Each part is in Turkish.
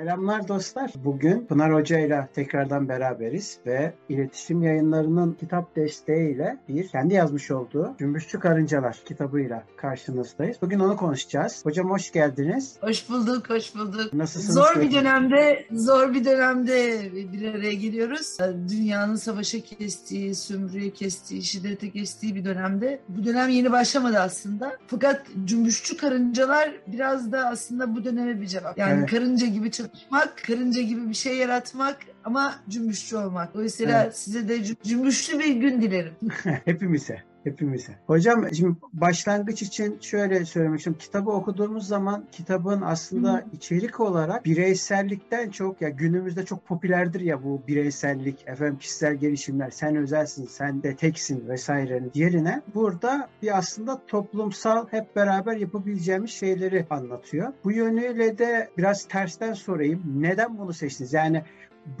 Selamlar dostlar. Bugün Pınar Hoca ile tekrardan beraberiz ve iletişim yayınlarının kitap desteğiyle bir kendi yazmış olduğu Cümbüşçü Karıncalar kitabıyla karşınızdayız. Bugün onu konuşacağız. Hocam hoş geldiniz. Hoş bulduk, hoş bulduk. Nasılsınız? Zor bir dönemde, zor bir dönemde bir araya geliyoruz. Dünyanın savaşa kestiği, sömürüye kestiği, şiddete kestiği bir dönemde. Bu dönem yeni başlamadı aslında. Fakat Cümbüşçü Karıncalar biraz da aslında bu döneme bir cevap. Yani Evet. karınca gibi çalışmak, karınca gibi bir şey yaratmak ama cümbüşçü olmak. Dolayısıyla Evet. size de cüm- cümbüşlü bir gün dilerim. Hepimize. Hepimize. Hocam şimdi başlangıç için şöyle söylemek istiyorum. Kitabı okuduğumuz zaman kitabın aslında Hı. içerik olarak bireysellikten çok ya günümüzde çok popülerdir ya bu bireysellik, efendim kişisel gelişimler, sen özelsin, sen de teksin vesairenin yerine burada bir aslında toplumsal hep beraber yapabileceğimiz şeyleri anlatıyor. Bu yönüyle de biraz tersten sorayım. Neden bunu seçtiniz? Yani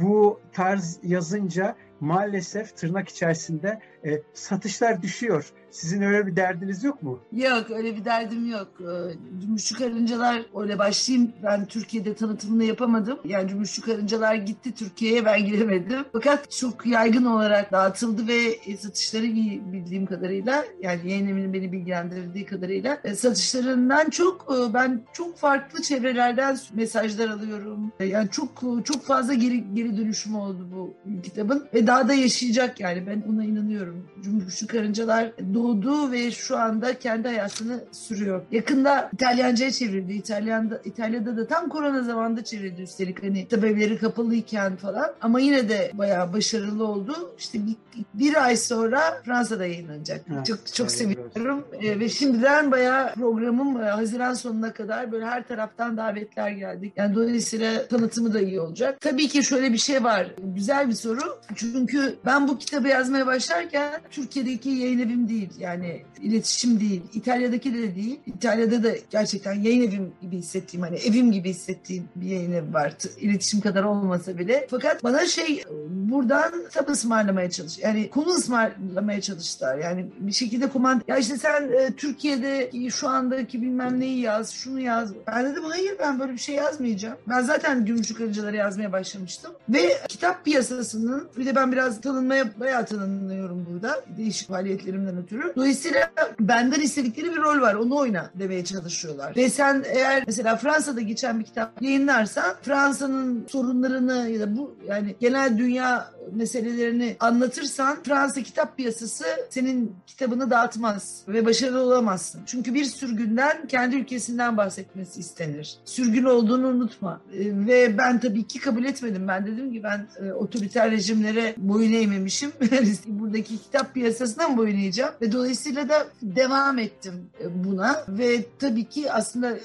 bu tarz yazınca maalesef tırnak içerisinde e, satışlar düşüyor. Sizin öyle bir derdiniz yok mu? Yok öyle bir derdim yok. Ee, Cümbüşçü Karıncalar öyle başlayayım. Ben Türkiye'de tanıtımını yapamadım. Yani Cümbüşçü Karıncalar gitti Türkiye'ye ben gidemedim. Fakat çok yaygın olarak dağıtıldı ve e, satışları iyi bildiğim kadarıyla yani yayın evinin beni bilgilendirdiği kadarıyla e, satışlarından çok e, ben çok farklı çevrelerden mesajlar alıyorum. Yani çok çok fazla geri, geri dönüşüm oldu bu kitabın ve daha da yaşayacak yani ben ona inanıyorum. Cümbüşçü Karıncalar doğdu ve şu anda kendi hayatını sürüyor. Yakında İtalyanca'ya çevrildi. İtalya'da, İtalya'da da tam korona zamanında çevrildi üstelik hani kitap evleri kapalıyken falan. Ama yine de bayağı başarılı oldu. İşte bir, bir ay sonra Fransa'da yayınlanacak. Ha, çok çok seviyorum. Ee, ve şimdiden bayağı programım e, Haziran sonuna kadar böyle her taraftan davetler geldi. Yani dolayısıyla tanıtımı da iyi olacak. Tabii ki şöyle bir şey var. Güzel bir soru. Çünkü ben bu kitabı yazmaya başlarken Türkiye'deki yayın evim değil. Yani iletişim değil. İtalya'daki de değil. İtalya'da da gerçekten yayın evim gibi hissettiğim hani evim gibi hissettiğim bir yayın evi var. İletişim kadar olmasa bile. Fakat bana şey buradan kitap ısmarlamaya çalış. Yani konu ısmarlamaya çalıştılar. Yani bir şekilde kumand ya işte sen e, Türkiye'de şu andaki bilmem neyi yaz, şunu yaz. Ben dedim hayır ben böyle bir şey yazmayacağım. Ben zaten Gümüşlü Karıncaları yazmaya başlamıştım. Ve kitap piyasasının bir de ben biraz tanınmaya bayağı tanınıyorum burada. Değişik faaliyetlerimden ötürü. Dolayısıyla benden istedikleri bir rol var. Onu oyna demeye çalışıyorlar. Ve sen eğer mesela Fransa'da geçen bir kitap yayınlarsan Fransa'nın sorunlarını ya da bu yani genel dünya meselelerini anlatırsan Fransa kitap piyasası senin kitabını dağıtmaz ve başarılı olamazsın. Çünkü bir sürgünden kendi ülkesinden bahsetmesi istenir. Sürgün olduğunu unutma. E, Ve ben tabii ki kabul etmedim. Ben dedim ki ben e, otoriter rejimlere boyun eğmemişim. Buradaki kitap piyasasına mı boyun eğeceğim? Ve dolayısıyla da devam ettim e, buna. Ve tabii ki aslında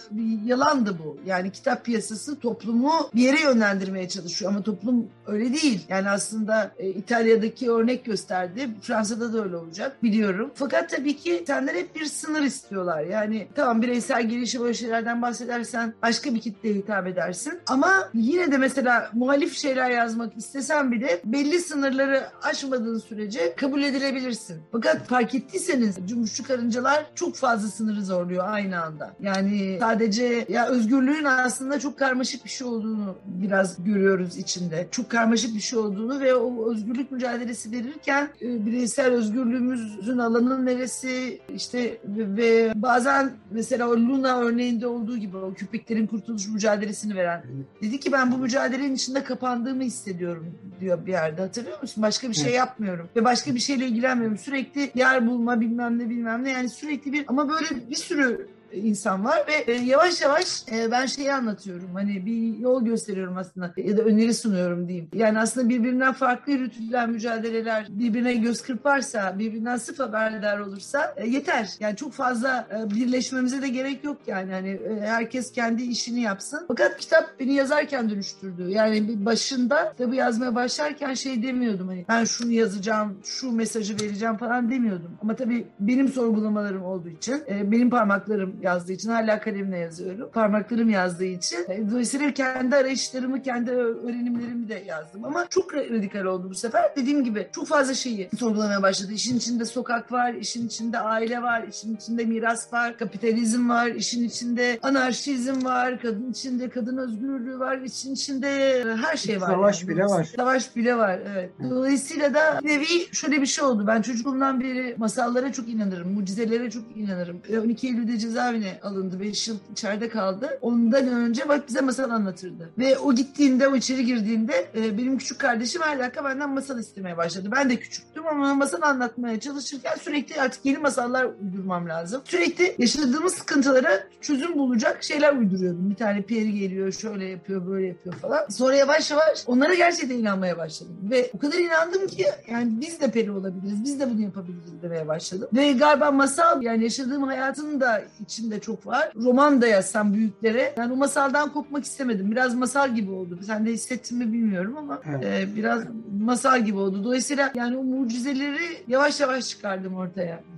yalandı bu. Yani kitap piyasası toplumu bir yere yönlendirmeye çalışıyor ama toplum öyle değil. Yani aslında e, İtalya'daki örnek gösterdi. Fransa'da da öyle olacak biliyorum. Fakat tabii ki senden hep bir sınır istiyorlar. Yani tamam bireysel gelişim böyle şeylerden bahsedersen başka bir kitleye hitap edersin. Ama yine de mesela muhalif şeyler yazmak istesen bile belli sınırları aşmadığın sürece kabul edilebilirsin. Fakat fark ettiyseniz Cümbüşçü Karıncalar çok fazla sınırı zorluyor aynı anda. Yani sadece ya özgürlüğün aslında çok karmaşık bir şey olduğunu biraz görüyoruz içinde. Çok karmaşık bir şey olduğunu ve o özgürlük mücadelesi verirken e, bireysel özgürlüğümüzün alanı neresi işte ve bazen mesela o Luna örneğinde olduğu gibi o köpeklerin kurtuluş mücadelesini veren dedi ki ben bu mücadelenin içinde kapandığımı hissediyorum diyor bir yerde hatırlıyor musun? Başka bir şey yapmıyorum ve başka bir şeyle ilgilenmiyorum. Sürekli yer bulma bilmem ne bilmem ne yani sürekli bir ama böyle bir sürü insan var ve e, yavaş yavaş e, ben şeyi anlatıyorum. Hani bir yol gösteriyorum aslında ya da öneri sunuyorum diyeyim. Yani aslında birbirinden farklı yürütülen mücadeleler birbirine göz kırparsa, birbirinden sıf haberdar olursa e, yeter. Yani çok fazla birleşmemize de gerek yok yani. Hani herkes kendi işini yapsın. Fakat kitap beni yazarken dönüştürdü. Yani başında kitabı yazmaya başlarken şey demiyordum hani ben şunu yazacağım, şu mesajı vereceğim falan demiyordum. Ama tabii benim sorgulamalarım olduğu için benim parmaklarım yazdığı için hala kalemle yazıyorum. Parmaklarım yazdığı için. E, dolayısıyla kendi arayışlarımı, kendi öğrenimlerimi de yazdım. Ama çok radikal oldu bu sefer. Dediğim gibi çok fazla şeyi sorgulamaya başladı. İşin içinde sokak var, işin içinde aile var, işin içinde miras var, kapitalizm var, işin içinde anarşizm var, kadın içinde kadın özgürlüğü var, işin içinde her şey var. Savaş yani. bile var. Savaş bile var, evet. Dolayısıyla da nevi şöyle bir şey oldu. Ben çocukluğumdan beri masallara çok inanırım, mucizelere çok inanırım. 12 Eylül'de cezaevine cezaevine alındı. 5 yıl içeride kaldı. Ondan önce bak bize masal anlatırdı. Ve o gittiğinde, o içeri girdiğinde e, benim küçük kardeşim dakika benden masal istemeye başladı. Ben de küçüktüm ama masal anlatmaya çalışırken sürekli artık yeni masallar uydurmam lazım. Sürekli yaşadığımız sıkıntılara çözüm bulacak şeyler uyduruyordum. Bir tane peri geliyor, şöyle yapıyor, böyle yapıyor falan. Sonra yavaş yavaş onlara gerçekten inanmaya başladım. Ve o kadar inandım ki yani biz de peri olabiliriz, biz de bunu yapabiliriz demeye başladım. Ve galiba masal yani yaşadığım hayatın da içinde içinde çok var. Roman da yazsam büyüklere. Yani o masaldan kopmak istemedim. Biraz masal gibi oldu. Sen de hissettin mi bilmiyorum ama evet. e, biraz masal gibi oldu. Dolayısıyla yani o mucizeleri yavaş yavaş çıkardım ortaya.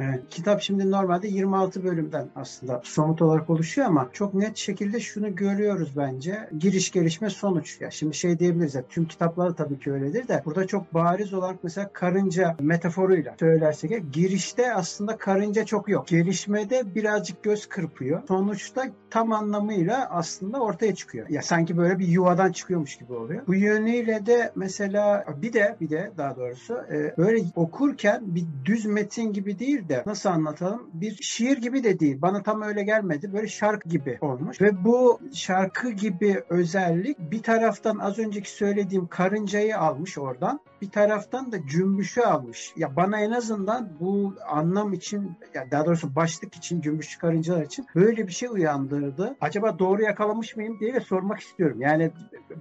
Evet, kitap şimdi normalde 26 bölümden aslında somut olarak oluşuyor ama çok net şekilde şunu görüyoruz bence. Giriş gelişme sonuç. Ya şimdi şey diyebiliriz ya tüm kitaplar tabii ki öyledir de burada çok bariz olarak mesela karınca metaforuyla söylersek girişte aslında karınca çok yok. Gelişmede birazcık göz kırpıyor. Sonuçta tam anlamıyla aslında ortaya çıkıyor. Ya sanki böyle bir yuvadan çıkıyormuş gibi oluyor. Bu yönüyle de mesela bir de bir de daha doğrusu e, böyle okurken bir düz metin gibi değil de nasıl anlatalım bir şiir gibi de değil. Bana tam öyle gelmedi. Böyle şarkı gibi olmuş. Ve bu şarkı gibi özellik bir taraftan az önceki söylediğim karıncayı almış oradan. Bir taraftan da cümbüşü almış. Ya bana en azından bu anlam için ya daha doğrusu başlık için cümbüşçü karıncalar için böyle bir şey uyandırdı. Acaba doğru yakalamış mıyım diye de sormak istiyorum. Yani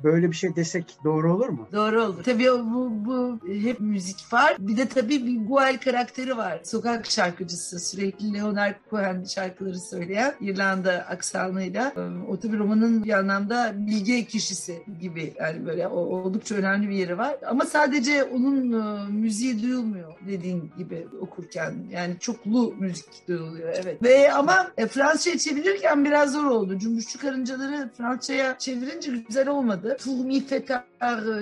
böyle bir şey desek doğru olur mu? Doğru olur. Tabii bu, bu hep müzik var. Bir de tabii bir Guay karakteri var. Sokak şarkıcısı sürekli Leonard Cohen şarkıları söyleyen İrlanda aksanıyla o tabi romanın bir anlamda bilge kişisi gibi yani böyle oldukça önemli bir yeri var ama sadece onun müziği duyulmuyor dediğin gibi okurken yani çoklu müzik duyuluyor evet ve ama e, Fransızca çevirirken biraz zor oldu. Cümbüşçü Karıncaları Fransızca'ya çevirince güzel olmadı. Fulmi Fetar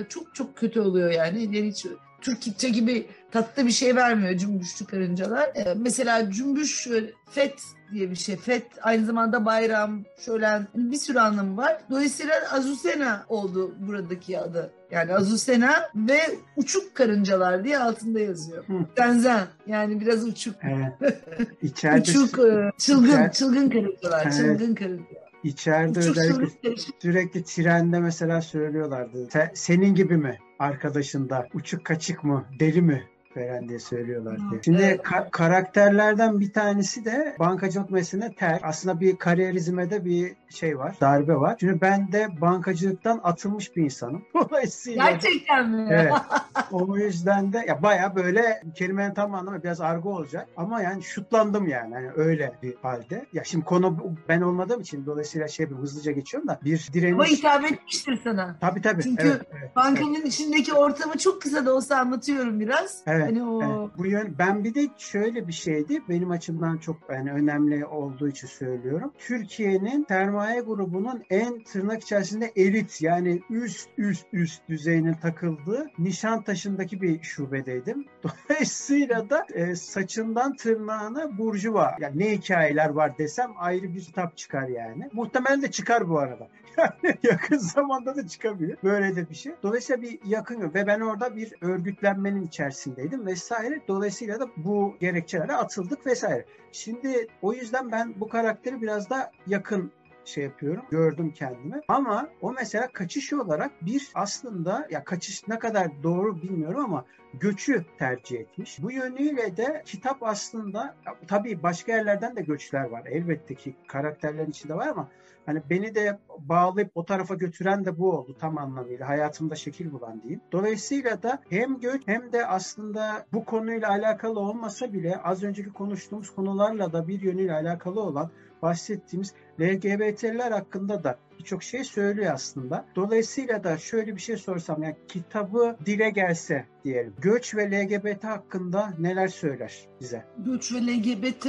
çok çok kötü oluyor yani. Yani hiç Türkçe gibi tatlı bir şey vermiyor cümbüşlü karıncalar. Ee, mesela cümbüş fet diye bir şey. Fet aynı zamanda bayram, şölen bir sürü anlamı var. Dolayısıyla Azucena oldu buradaki adı. Yani Azucena ve uçuk karıncalar diye altında yazıyor. Denzen yani biraz uçuk. Evet. İçeride uçuk, e, çılgın, içer... çılgın karıncalar, evet. çılgın karıncalar. İçeride Uçuk özellikle sürekli trende mesela söylüyorlardı. senin gibi mi arkadaşında? Uçuk kaçık mı? Deli mi? Falan diye söylüyorlar diye. Şimdi ka- karakterlerden bir tanesi de bankacılık mesleğine ter. Aslında bir kariyerizme de bir şey var, darbe var. Şimdi ben de bankacılıktan atılmış bir insanım. Dolayısıyla Gerçekten mi? Evet. o yüzden de ya baya böyle kelimenin tam anlamı biraz argo olacak ama yani şutlandım yani. yani öyle bir halde. Ya şimdi konu ben olmadığım için dolayısıyla şey bir hızlıca geçiyorum da bir direniş. Ama hitap etmiştir sana. Tabii tabii. Çünkü evet, evet, bankanın evet. içindeki ortamı çok kısa da olsa anlatıyorum biraz. Evet Evet, hani o... evet. Bu yön ben bir de şöyle bir şeydi benim açımdan çok yani önemli olduğu için söylüyorum. Türkiye'nin sermaye grubunun en tırnak içerisinde elit yani üst üst üst düzeyinin takıldığı Nişantaşı'ndaki bir şubedeydim. Dolayısıyla da e, saçından tırnağına burjuva yani ne hikayeler var desem ayrı bir kitap çıkar yani. Muhtemelen de çıkar bu arada. Yani yakın zamanda da çıkabilir. Böyle de bir şey. Dolayısıyla bir yakın ve ben orada bir örgütlenmenin içerisindeydim vesaire. Dolayısıyla da bu gerekçelerle atıldık vesaire. Şimdi o yüzden ben bu karakteri biraz da yakın şey yapıyorum. Gördüm kendimi. Ama o mesela kaçış olarak bir aslında ya kaçış ne kadar doğru bilmiyorum ama göçü tercih etmiş. Bu yönüyle de kitap aslında tabii başka yerlerden de göçler var. Elbette ki karakterlerin içinde var ama hani beni de bağlayıp o tarafa götüren de bu oldu tam anlamıyla. Hayatımda şekil bulan diyeyim. Dolayısıyla da hem göç hem de aslında bu konuyla alakalı olmasa bile az önceki konuştuğumuz konularla da bir yönüyle alakalı olan bahsettiğimiz LGBT'ler hakkında da birçok şey söylüyor aslında. Dolayısıyla da şöyle bir şey sorsam yani kitabı dile gelse diyelim. Göç ve LGBT hakkında neler söyler bize? Göç ve LGBT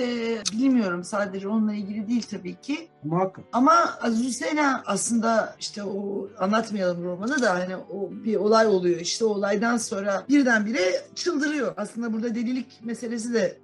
bilmiyorum sadece onunla ilgili değil tabii ki. Muhakkak. Ama Aziz Sena aslında işte o anlatmayalım romanı da hani o bir olay oluyor. İşte o olaydan sonra birdenbire çıldırıyor. Aslında burada delilik meselesi de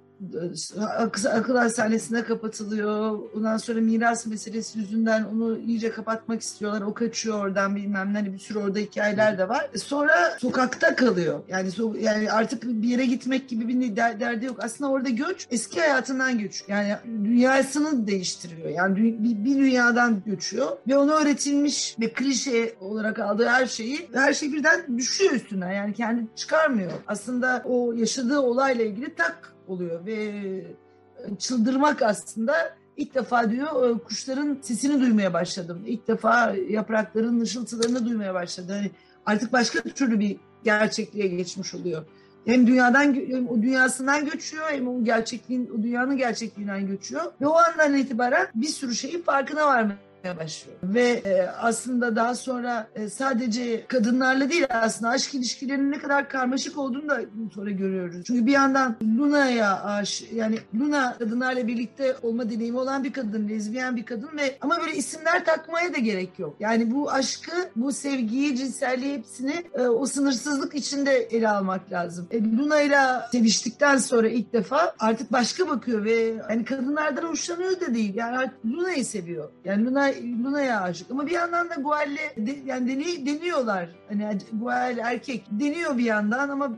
akıl, akıl hastanesine kapatılıyor. Ondan sonra miras meselesi yüzünden onu iyice kapatmak istiyorlar. O kaçıyor oradan bilmem ne. Hani bir sürü orada hikayeler de var. Sonra sokakta kalıyor. Yani so yani artık bir yere gitmek gibi bir der, derdi yok. Aslında orada göç eski hayatından göç. Yani dünyasını değiştiriyor. Yani bir, bir dünyadan göçüyor ve ona öğretilmiş ve klişe olarak aldığı her şeyi her şey birden düşüyor üstüne. Yani kendi çıkarmıyor. Aslında o yaşadığı olayla ilgili tak oluyor ve e, çıldırmak aslında ilk defa diyor e, kuşların sesini duymaya başladım. İlk defa yaprakların ışıltılarını duymaya başladı. Hani artık başka türlü bir gerçekliğe geçmiş oluyor. Hem dünyadan hem o dünyasından göçüyor hem o gerçekliğin o dünyanın gerçekliğinden göçüyor ve o andan itibaren bir sürü şeyin farkına varmaya başlıyor. Ve e, aslında daha sonra e, sadece kadınlarla değil aslında aşk ilişkilerinin ne kadar karmaşık olduğunu da sonra görüyoruz. Çünkü bir yandan Luna'ya aş yani Luna kadınlarla birlikte olma deneyimi olan bir kadın, lezbiyen bir kadın ve ama böyle isimler takmaya da gerek yok. Yani bu aşkı, bu sevgiyi, cinselliği hepsini e, o sınırsızlık içinde ele almak lazım. Luna ile seviştikten sonra ilk defa artık başka bakıyor ve yani kadınlardan hoşlanıyor da değil. Yani Luna'yı seviyor. Yani Luna Luna'ya aşık. Ama bir yandan da Guel'le de, yani deni, deniyorlar. Hani Guel erkek deniyor bir yandan ama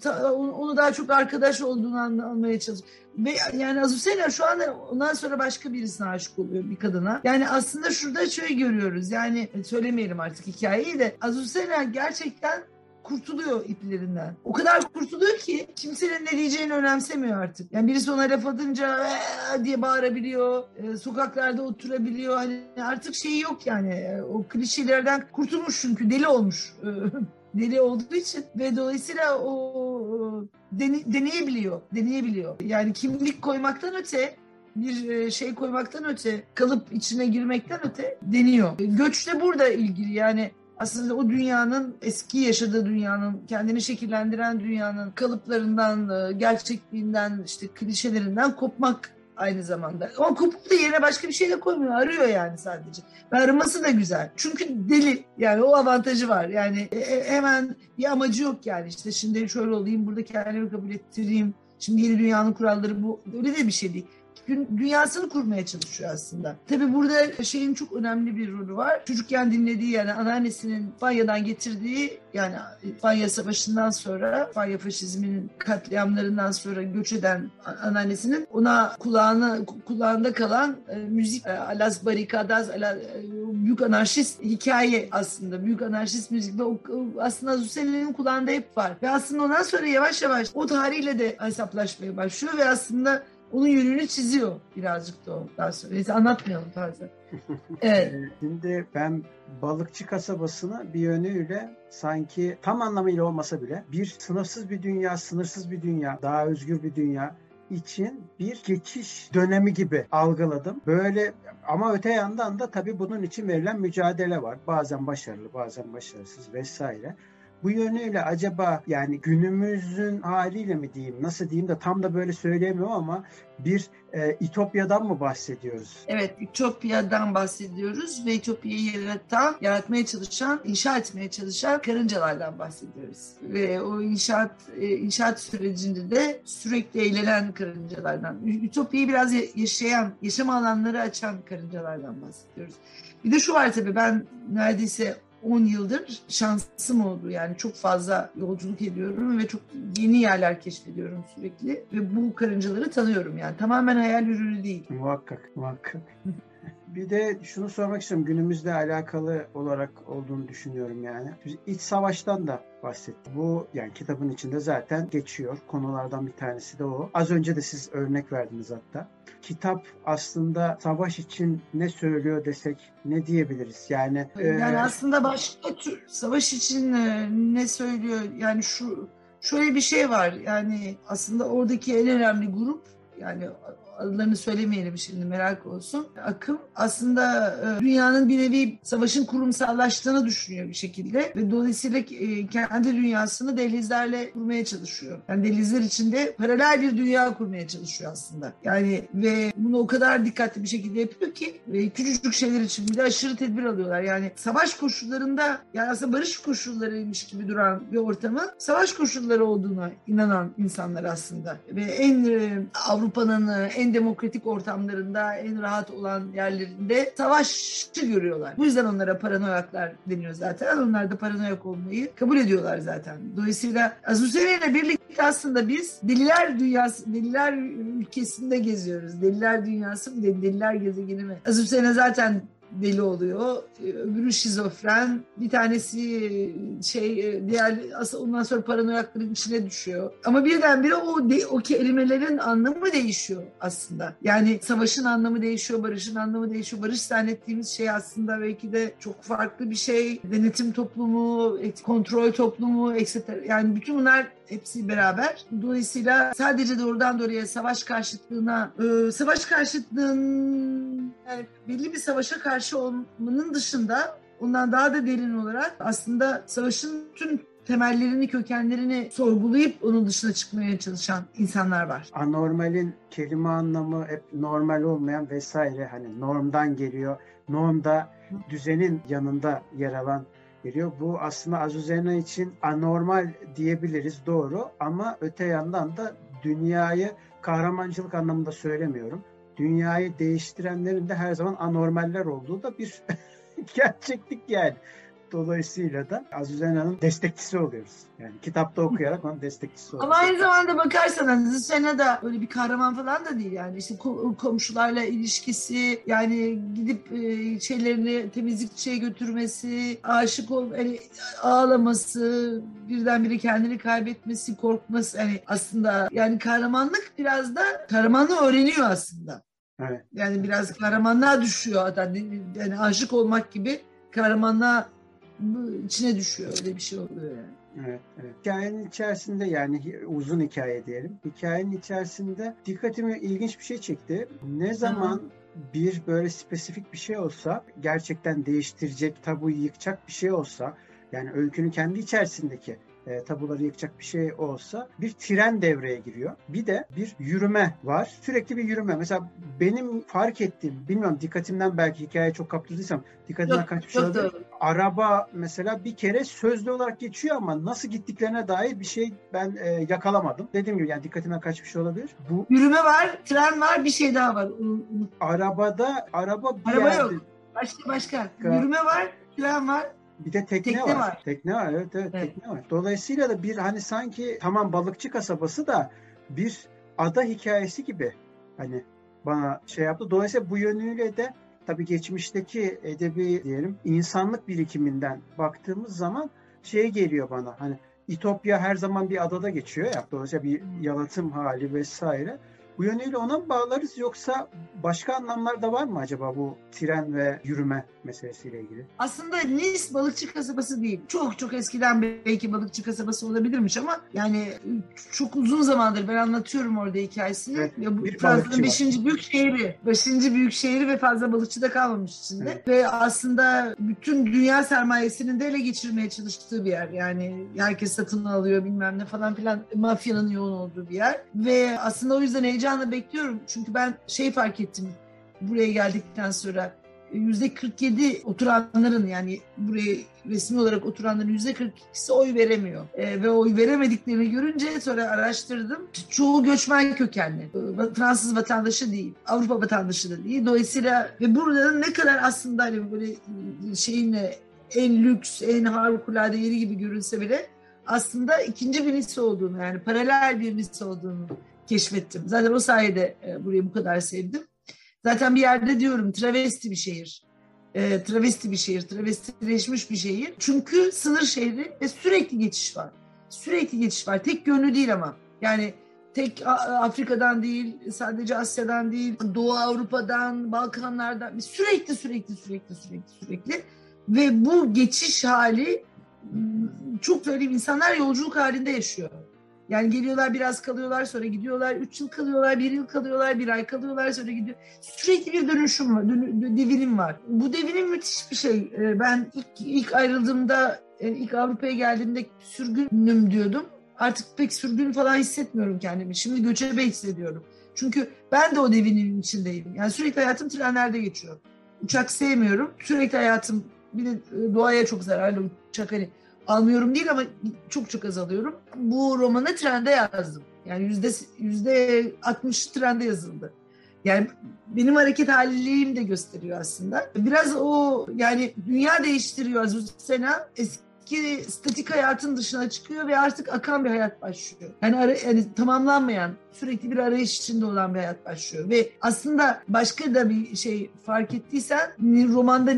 ta, onu daha çok arkadaş olduğunu anlamaya çalışıyor. Ve yani Azucena şu anda ondan sonra başka birisine aşık oluyor bir kadına. Yani aslında şurada şey görüyoruz. Yani söylemeyelim artık hikayeyi de. Azucena gerçekten kurtuluyor iplerinden. O kadar kurtuluyor ki kimsenin ne diyeceğini önemsemiyor artık. Yani birisi ona laf atınca diye bağırabiliyor. E, sokaklarda oturabiliyor. Hani artık şeyi yok yani. O klişelerden kurtulmuş çünkü deli olmuş. Deli olduğu için ve dolayısıyla o dene, deneyebiliyor. Deneyebiliyor. Yani kimlik koymaktan öte bir şey koymaktan öte, kalıp içine girmekten öte deniyor. Göç de burada ilgili yani aslında o dünyanın eski yaşadığı dünyanın kendini şekillendiren dünyanın kalıplarından e, gerçekliğinden işte klişelerinden kopmak aynı zamanda. Ama kopup da yerine başka bir şey de koymuyor. Arıyor yani sadece. Ve araması da güzel. Çünkü deli. Yani o avantajı var. Yani e, e, hemen bir amacı yok yani. İşte şimdi şöyle olayım, burada kendimi kabul ettireyim. Şimdi yeni dünyanın kuralları bu. Öyle de bir şey değil dünyasını kurmaya çalışıyor aslında. Tabii burada şeyin çok önemli bir rolü var. Çocukken dinlediği yani anneannesinin Fanya'dan getirdiği yani Fanya Savaşı'ndan sonra Fanya faşizminin katliamlarından sonra göç eden anneannesinin ona kulağına kulağında kalan e, müzik e, Alas Barikadas Alas, e, büyük anarşist hikaye aslında büyük anarşist müzik ve o, aslında Zusen'in kulağında hep var ve aslında ondan sonra yavaş yavaş o tarihle de hesaplaşmaya başlıyor ve aslında onun yönünü çiziyor birazcık da o daha sonra. Neyse anlatmayalım fazla. Evet. Şimdi ben balıkçı kasabasını bir yönüyle sanki tam anlamıyla olmasa bile bir sınırsız bir dünya, sınırsız bir dünya, daha özgür bir dünya için bir geçiş dönemi gibi algıladım. Böyle ama öte yandan da tabii bunun için verilen mücadele var. Bazen başarılı, bazen başarısız vesaire. Bu yönüyle acaba yani günümüzün haliyle mi diyeyim nasıl diyeyim de tam da böyle söyleyemiyorum ama bir e, İtopya'dan mı bahsediyoruz? Evet, İtopya'dan bahsediyoruz ve İtopya'yı yaratan, yaratmaya çalışan, inşa etmeye çalışan karıncalardan bahsediyoruz. Ve o inşaat e, inşaat sürecinde de sürekli eğlenen karıncalardan, Ütopya'yı biraz yaşayan, yaşam alanları açan karıncalardan bahsediyoruz. Bir de şu var tabii ben neredeyse 10 yıldır şansım oldu. Yani çok fazla yolculuk ediyorum ve çok yeni yerler keşfediyorum sürekli. Ve bu karıncaları tanıyorum yani. Tamamen hayal ürünü değil. Muhakkak, muhakkak. Bir de şunu sormak istiyorum. Günümüzle alakalı olarak olduğunu düşünüyorum yani. Biz iç savaştan da bahsetti. Bu yani kitabın içinde zaten geçiyor. Konulardan bir tanesi de o. Az önce de siz örnek verdiniz hatta. Kitap aslında savaş için ne söylüyor desek ne diyebiliriz? Yani yani e... aslında başka tür savaş için e, ne söylüyor? Yani şu şöyle bir şey var. Yani aslında oradaki en önemli grup yani adlarını söylemeyelim şimdi merak olsun. Akım aslında e, dünyanın bir nevi savaşın kurumsallaştığını düşünüyor bir şekilde ve dolayısıyla e, kendi dünyasını dehlizlerle kurmaya çalışıyor. Yani dehlizler içinde paralel bir dünya kurmaya çalışıyor aslında. Yani ve bunu o kadar dikkatli bir şekilde yapıyor ki ve küçücük şeyler için bile aşırı tedbir alıyorlar. Yani savaş koşullarında yani aslında barış koşullarıymış gibi duran bir ortamın savaş koşulları olduğuna inanan insanlar aslında. Ve en e, Avrupa'nın en en demokratik ortamlarında, en rahat olan yerlerinde savaşı görüyorlar. Bu yüzden onlara paranoyaklar deniyor zaten. Onlar da paranoyak olmayı kabul ediyorlar zaten. Dolayısıyla Azuzere ile birlikte aslında biz deliler dünyası, deliler ülkesinde geziyoruz. Deliler dünyası mı, deliler gezegeni mi? Azuzere zaten deli oluyor. Ee, öbürü şizofren. Bir tanesi e, şey e, diğer ondan sonra paranoyakların içine düşüyor. Ama birdenbire o o kelimelerin anlamı değişiyor aslında. Yani savaşın anlamı değişiyor, barışın anlamı değişiyor. Barış zannettiğimiz şey aslında belki de çok farklı bir şey. Denetim toplumu, kontrol toplumu, etc. Yani bütün bunlar hepsi beraber. Dolayısıyla sadece doğrudan doğruya savaş karşıtlığına, e, savaş karşıtlığın yani belli bir savaşa karşı olmanın dışında ondan daha da derin olarak aslında savaşın tüm temellerini, kökenlerini sorgulayıp onun dışına çıkmaya çalışan insanlar var. Anormalin kelime anlamı hep normal olmayan vesaire hani normdan geliyor. Norm da düzenin yanında yer alan geliyor. Bu aslında Azuzena için anormal diyebiliriz doğru ama öte yandan da dünyayı kahramançılık anlamında söylemiyorum. Dünyayı değiştirenlerin de her zaman anormaller olduğu da bir gerçeklik yani. Dolayısıyla da Aziz Ena'nın destekçisi oluyoruz. Yani kitapta okuyarak onun destekçisi oluyoruz. Ama aynı zamanda bakarsanız Aziz Ena da öyle bir kahraman falan da değil yani. İşte komşularla ilişkisi, yani gidip e, şeylerini temizlikçiye götürmesi, aşık ol, yani ağlaması, birdenbire kendini kaybetmesi, korkması. Yani aslında yani kahramanlık biraz da kahramanlığı öğreniyor aslında. Evet. Yani biraz kahramanlığa düşüyor adam. Yani aşık olmak gibi kahramanlığa içine düşüyor öyle bir şey oluyor yani. Evet, evet. Hikayenin içerisinde yani uzun hikaye diyelim. Hikayenin içerisinde dikkatimi ilginç bir şey çekti. Ne zaman bir böyle spesifik bir şey olsa gerçekten değiştirecek, tabuyu yıkacak bir şey olsa yani öykünün kendi içerisindeki e, tabuları yıkacak bir şey olsa bir tren devreye giriyor. Bir de bir yürüme var. Sürekli bir yürüme. Mesela benim fark ettiğim, bilmiyorum dikkatimden belki hikaye çok kaptırdıysam dikkatimden kaçmış olabilir. Araba mesela bir kere sözlü olarak geçiyor ama nasıl gittiklerine dair bir şey ben e, yakalamadım. Dediğim gibi yani dikkatimden kaçmış olabilir. Bu Yürüme var, tren var, bir şey daha var. Arabada araba bir araba yerde... yok. Başka başka. Yürüme var, tren var. Bir de tekne, tekne var. var. Tekne var evet, evet evet tekne var. Dolayısıyla da bir hani sanki tamam balıkçı kasabası da bir ada hikayesi gibi hani bana şey yaptı. Dolayısıyla bu yönüyle de tabii geçmişteki edebi diyelim insanlık birikiminden baktığımız zaman şey geliyor bana hani İtopya her zaman bir adada geçiyor ya. Dolayısıyla bir yalıtım hali vesaire. Bu yönüyle ona mı bağlarız yoksa başka anlamlar da var mı acaba bu tren ve yürüme meselesiyle ilgili? Aslında Nice balıkçı kasabası değil. Çok çok eskiden belki balıkçı kasabası olabilirmiş ama yani çok uzun zamandır ben anlatıyorum orada hikayesini. Evet, ya bu Fransa'nın balıkçı var. 5. büyük şehri. 5. büyük şehri ve fazla balıkçı da kalmamış içinde. Evet. Ve aslında bütün dünya sermayesini de ele geçirmeye çalıştığı bir yer. Yani herkes satın alıyor bilmem ne falan filan. Mafyanın yoğun olduğu bir yer. Ve aslında o yüzden heyecanla bekliyorum. Çünkü ben şey fark ettim buraya geldikten sonra yüzde 47 oturanların yani buraya resmi olarak oturanların yüzde 42'si oy veremiyor. E, ve oy veremediklerini görünce sonra araştırdım. Çoğu göçmen kökenli. E, Fransız vatandaşı değil. Avrupa vatandaşı da değil. Dolayısıyla ve buranın ne kadar aslında hani böyle şeyinle en lüks, en harikulade yeri gibi görünse bile aslında ikinci bir lise olduğunu yani paralel bir lise olduğunu keşfettim. Zaten o sayede e, burayı bu kadar sevdim. Zaten bir yerde diyorum travesti bir şehir. E, travesti bir şehir, travestileşmiş bir şehir. Çünkü sınır şehri ve sürekli geçiş var. Sürekli geçiş var. Tek yönlü değil ama. Yani tek Afrika'dan değil, sadece Asya'dan değil, Doğu Avrupa'dan, Balkanlardan sürekli sürekli sürekli sürekli sürekli ve bu geçiş hali çok söyleyeyim insanlar yolculuk halinde yaşıyor. Yani geliyorlar biraz kalıyorlar sonra gidiyorlar. Üç yıl kalıyorlar, bir yıl kalıyorlar, bir ay kalıyorlar sonra gidiyor. Sürekli bir dönüşüm var, dönü- devinim var. Bu devinim müthiş bir şey. Ee, Ben ilk, ilk ayrıldığımda, e, ilk Avrupa'ya geldiğimde sürgünüm diyordum. Artık pek sürgün falan hissetmiyorum kendimi. Şimdi göçebe hissediyorum. Çünkü ben de o devinin içindeyim. Yani sürekli hayatım trenlerde geçiyor. Uçak sevmiyorum. Sürekli hayatım bir de e, doğaya çok zararlı uçak hani almıyorum değil ama çok çok az alıyorum. Bu romanı trende yazdım. Yani yüzde yüzde 60 trende yazıldı. Yani benim hareket haliliğim de gösteriyor aslında. Biraz o yani dünya değiştiriyor Aziz Sena. Eski statik hayatın dışına çıkıyor ve artık akan bir hayat başlıyor. Yani, ara, yani tamamlanmayan, sürekli bir arayış içinde olan bir hayat başlıyor. Ve aslında başka da bir şey fark ettiysen romanda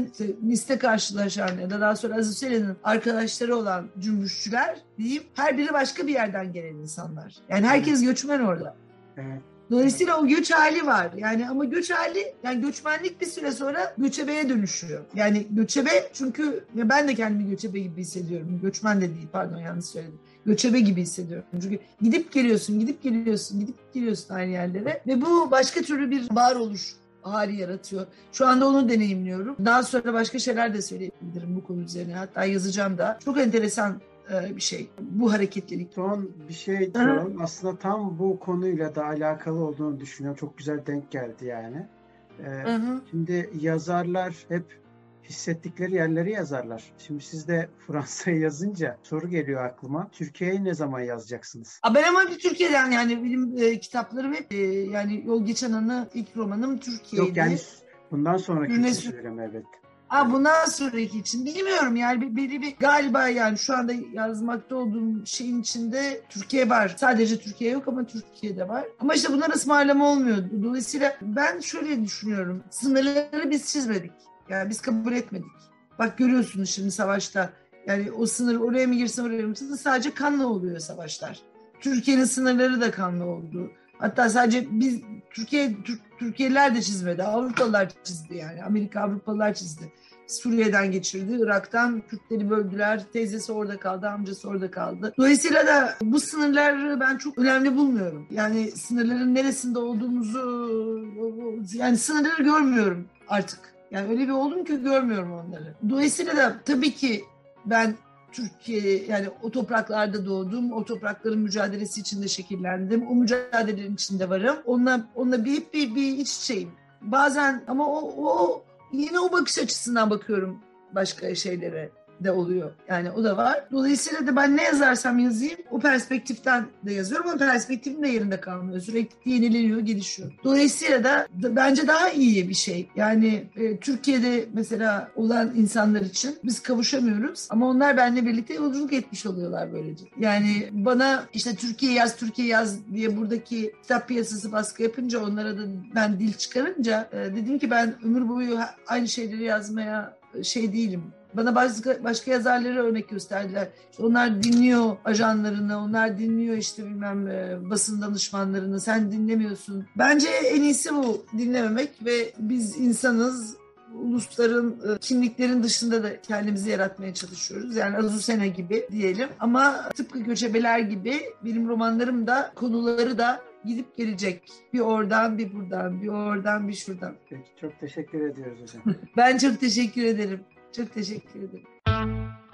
liste karşılaşan ya da daha sonra Aziz Selen'in arkadaşları olan cümbüşçüler diyeyim her biri başka bir yerden gelen insanlar. Yani herkes göçmen orada. Evet. Dolayısıyla o göç hali var. Yani ama göç hali yani göçmenlik bir süre sonra göçebeye dönüşüyor. Yani göçebe çünkü ya ben de kendimi göçebe gibi hissediyorum. Göçmen de değil pardon yanlış söyledim. Göçebe gibi hissediyorum. Çünkü gidip geliyorsun, gidip geliyorsun, gidip geliyorsun aynı yerlere ve bu başka türlü bir varoluş hali yaratıyor. Şu anda onu deneyimliyorum. Daha sonra başka şeyler de söyleyebilirim bu konu üzerine. Hatta yazacağım da. Çok enteresan bir şey. Bu hareketlilik. Son bir şey soralım. Aslında tam bu konuyla da alakalı olduğunu düşünüyorum. Çok güzel denk geldi yani. Ee. Şimdi yazarlar hep hissettikleri yerleri yazarlar. Şimdi siz de Fransa'yı yazınca soru geliyor aklıma. Türkiye'yi ne zaman yazacaksınız? Aa, Ben ama bir Türkiye'den yani benim e, kitaplarım hep e, yani Yol Geçen Anı ilk romanım Türkiye'ydi. Yok yani bundan sonraki söylüyorum evet. Aa, bundan sonraki için bilmiyorum yani bir- biri bir galiba yani şu anda yazmakta olduğum şeyin içinde Türkiye var. Sadece Türkiye yok ama Türkiye'de var. Ama işte bunlar ısmarlama olmuyor. Dolayısıyla ben şöyle düşünüyorum. Sınırları biz çizmedik. Yani biz kabul etmedik. Bak görüyorsunuz şimdi savaşta yani o sınır oraya mı girsin oraya mı girsin sadece kanla oluyor savaşlar. Türkiye'nin sınırları da kanlı oldu. Hatta sadece biz Türkiye Türk, Türkiye'liler de çizmedi. Avrupalılar çizdi yani. Amerika Avrupalılar çizdi. Suriye'den geçirdi. Irak'tan Kürtleri böldüler. Teyzesi orada kaldı, amcası orada kaldı. Dolayısıyla da bu sınırları ben çok önemli bulmuyorum. Yani sınırların neresinde olduğumuzu yani sınırları görmüyorum artık. Yani öyle bir oldum ki görmüyorum onları. Dolayısıyla da tabii ki ben Türkiye yani o topraklarda doğdum. O toprakların mücadelesi içinde şekillendim. O mücadelenin içinde varım. Onunla, onunla bir, hep bir, bir iç içeyim. Bazen ama o, o yine o bakış açısından bakıyorum başka şeylere de oluyor. Yani o da var. Dolayısıyla da ben ne yazarsam yazayım o perspektiften de yazıyorum. O perspektifim de yerinde kalmıyor. Sürekli yenileniyor, gelişiyor. Dolayısıyla da, da bence daha iyi bir şey. Yani e, Türkiye'de mesela olan insanlar için biz kavuşamıyoruz ama onlar benimle birlikte yolculuk etmiş oluyorlar böylece. Yani bana işte Türkiye yaz, Türkiye yaz diye buradaki kitap piyasası baskı yapınca onlara da ben dil çıkarınca e, dedim ki ben ömür boyu aynı şeyleri yazmaya şey değilim Bana başka, başka yazarları örnek gösterdiler. İşte onlar dinliyor ajanlarını, onlar dinliyor işte bilmem e, basın danışmanlarını, sen dinlemiyorsun. Bence en iyisi bu dinlememek ve biz insanız, ulusların e, kimliklerin dışında da kendimizi yaratmaya çalışıyoruz. Yani Azucena gibi diyelim. Ama tıpkı göçebeler gibi benim romanlarım da konuları da gidip gelecek. Bir oradan bir buradan, bir oradan bir şuradan. Peki, çok teşekkür ediyoruz hocam. Ben çok teşekkür ederim. Çok teşekkür ederim.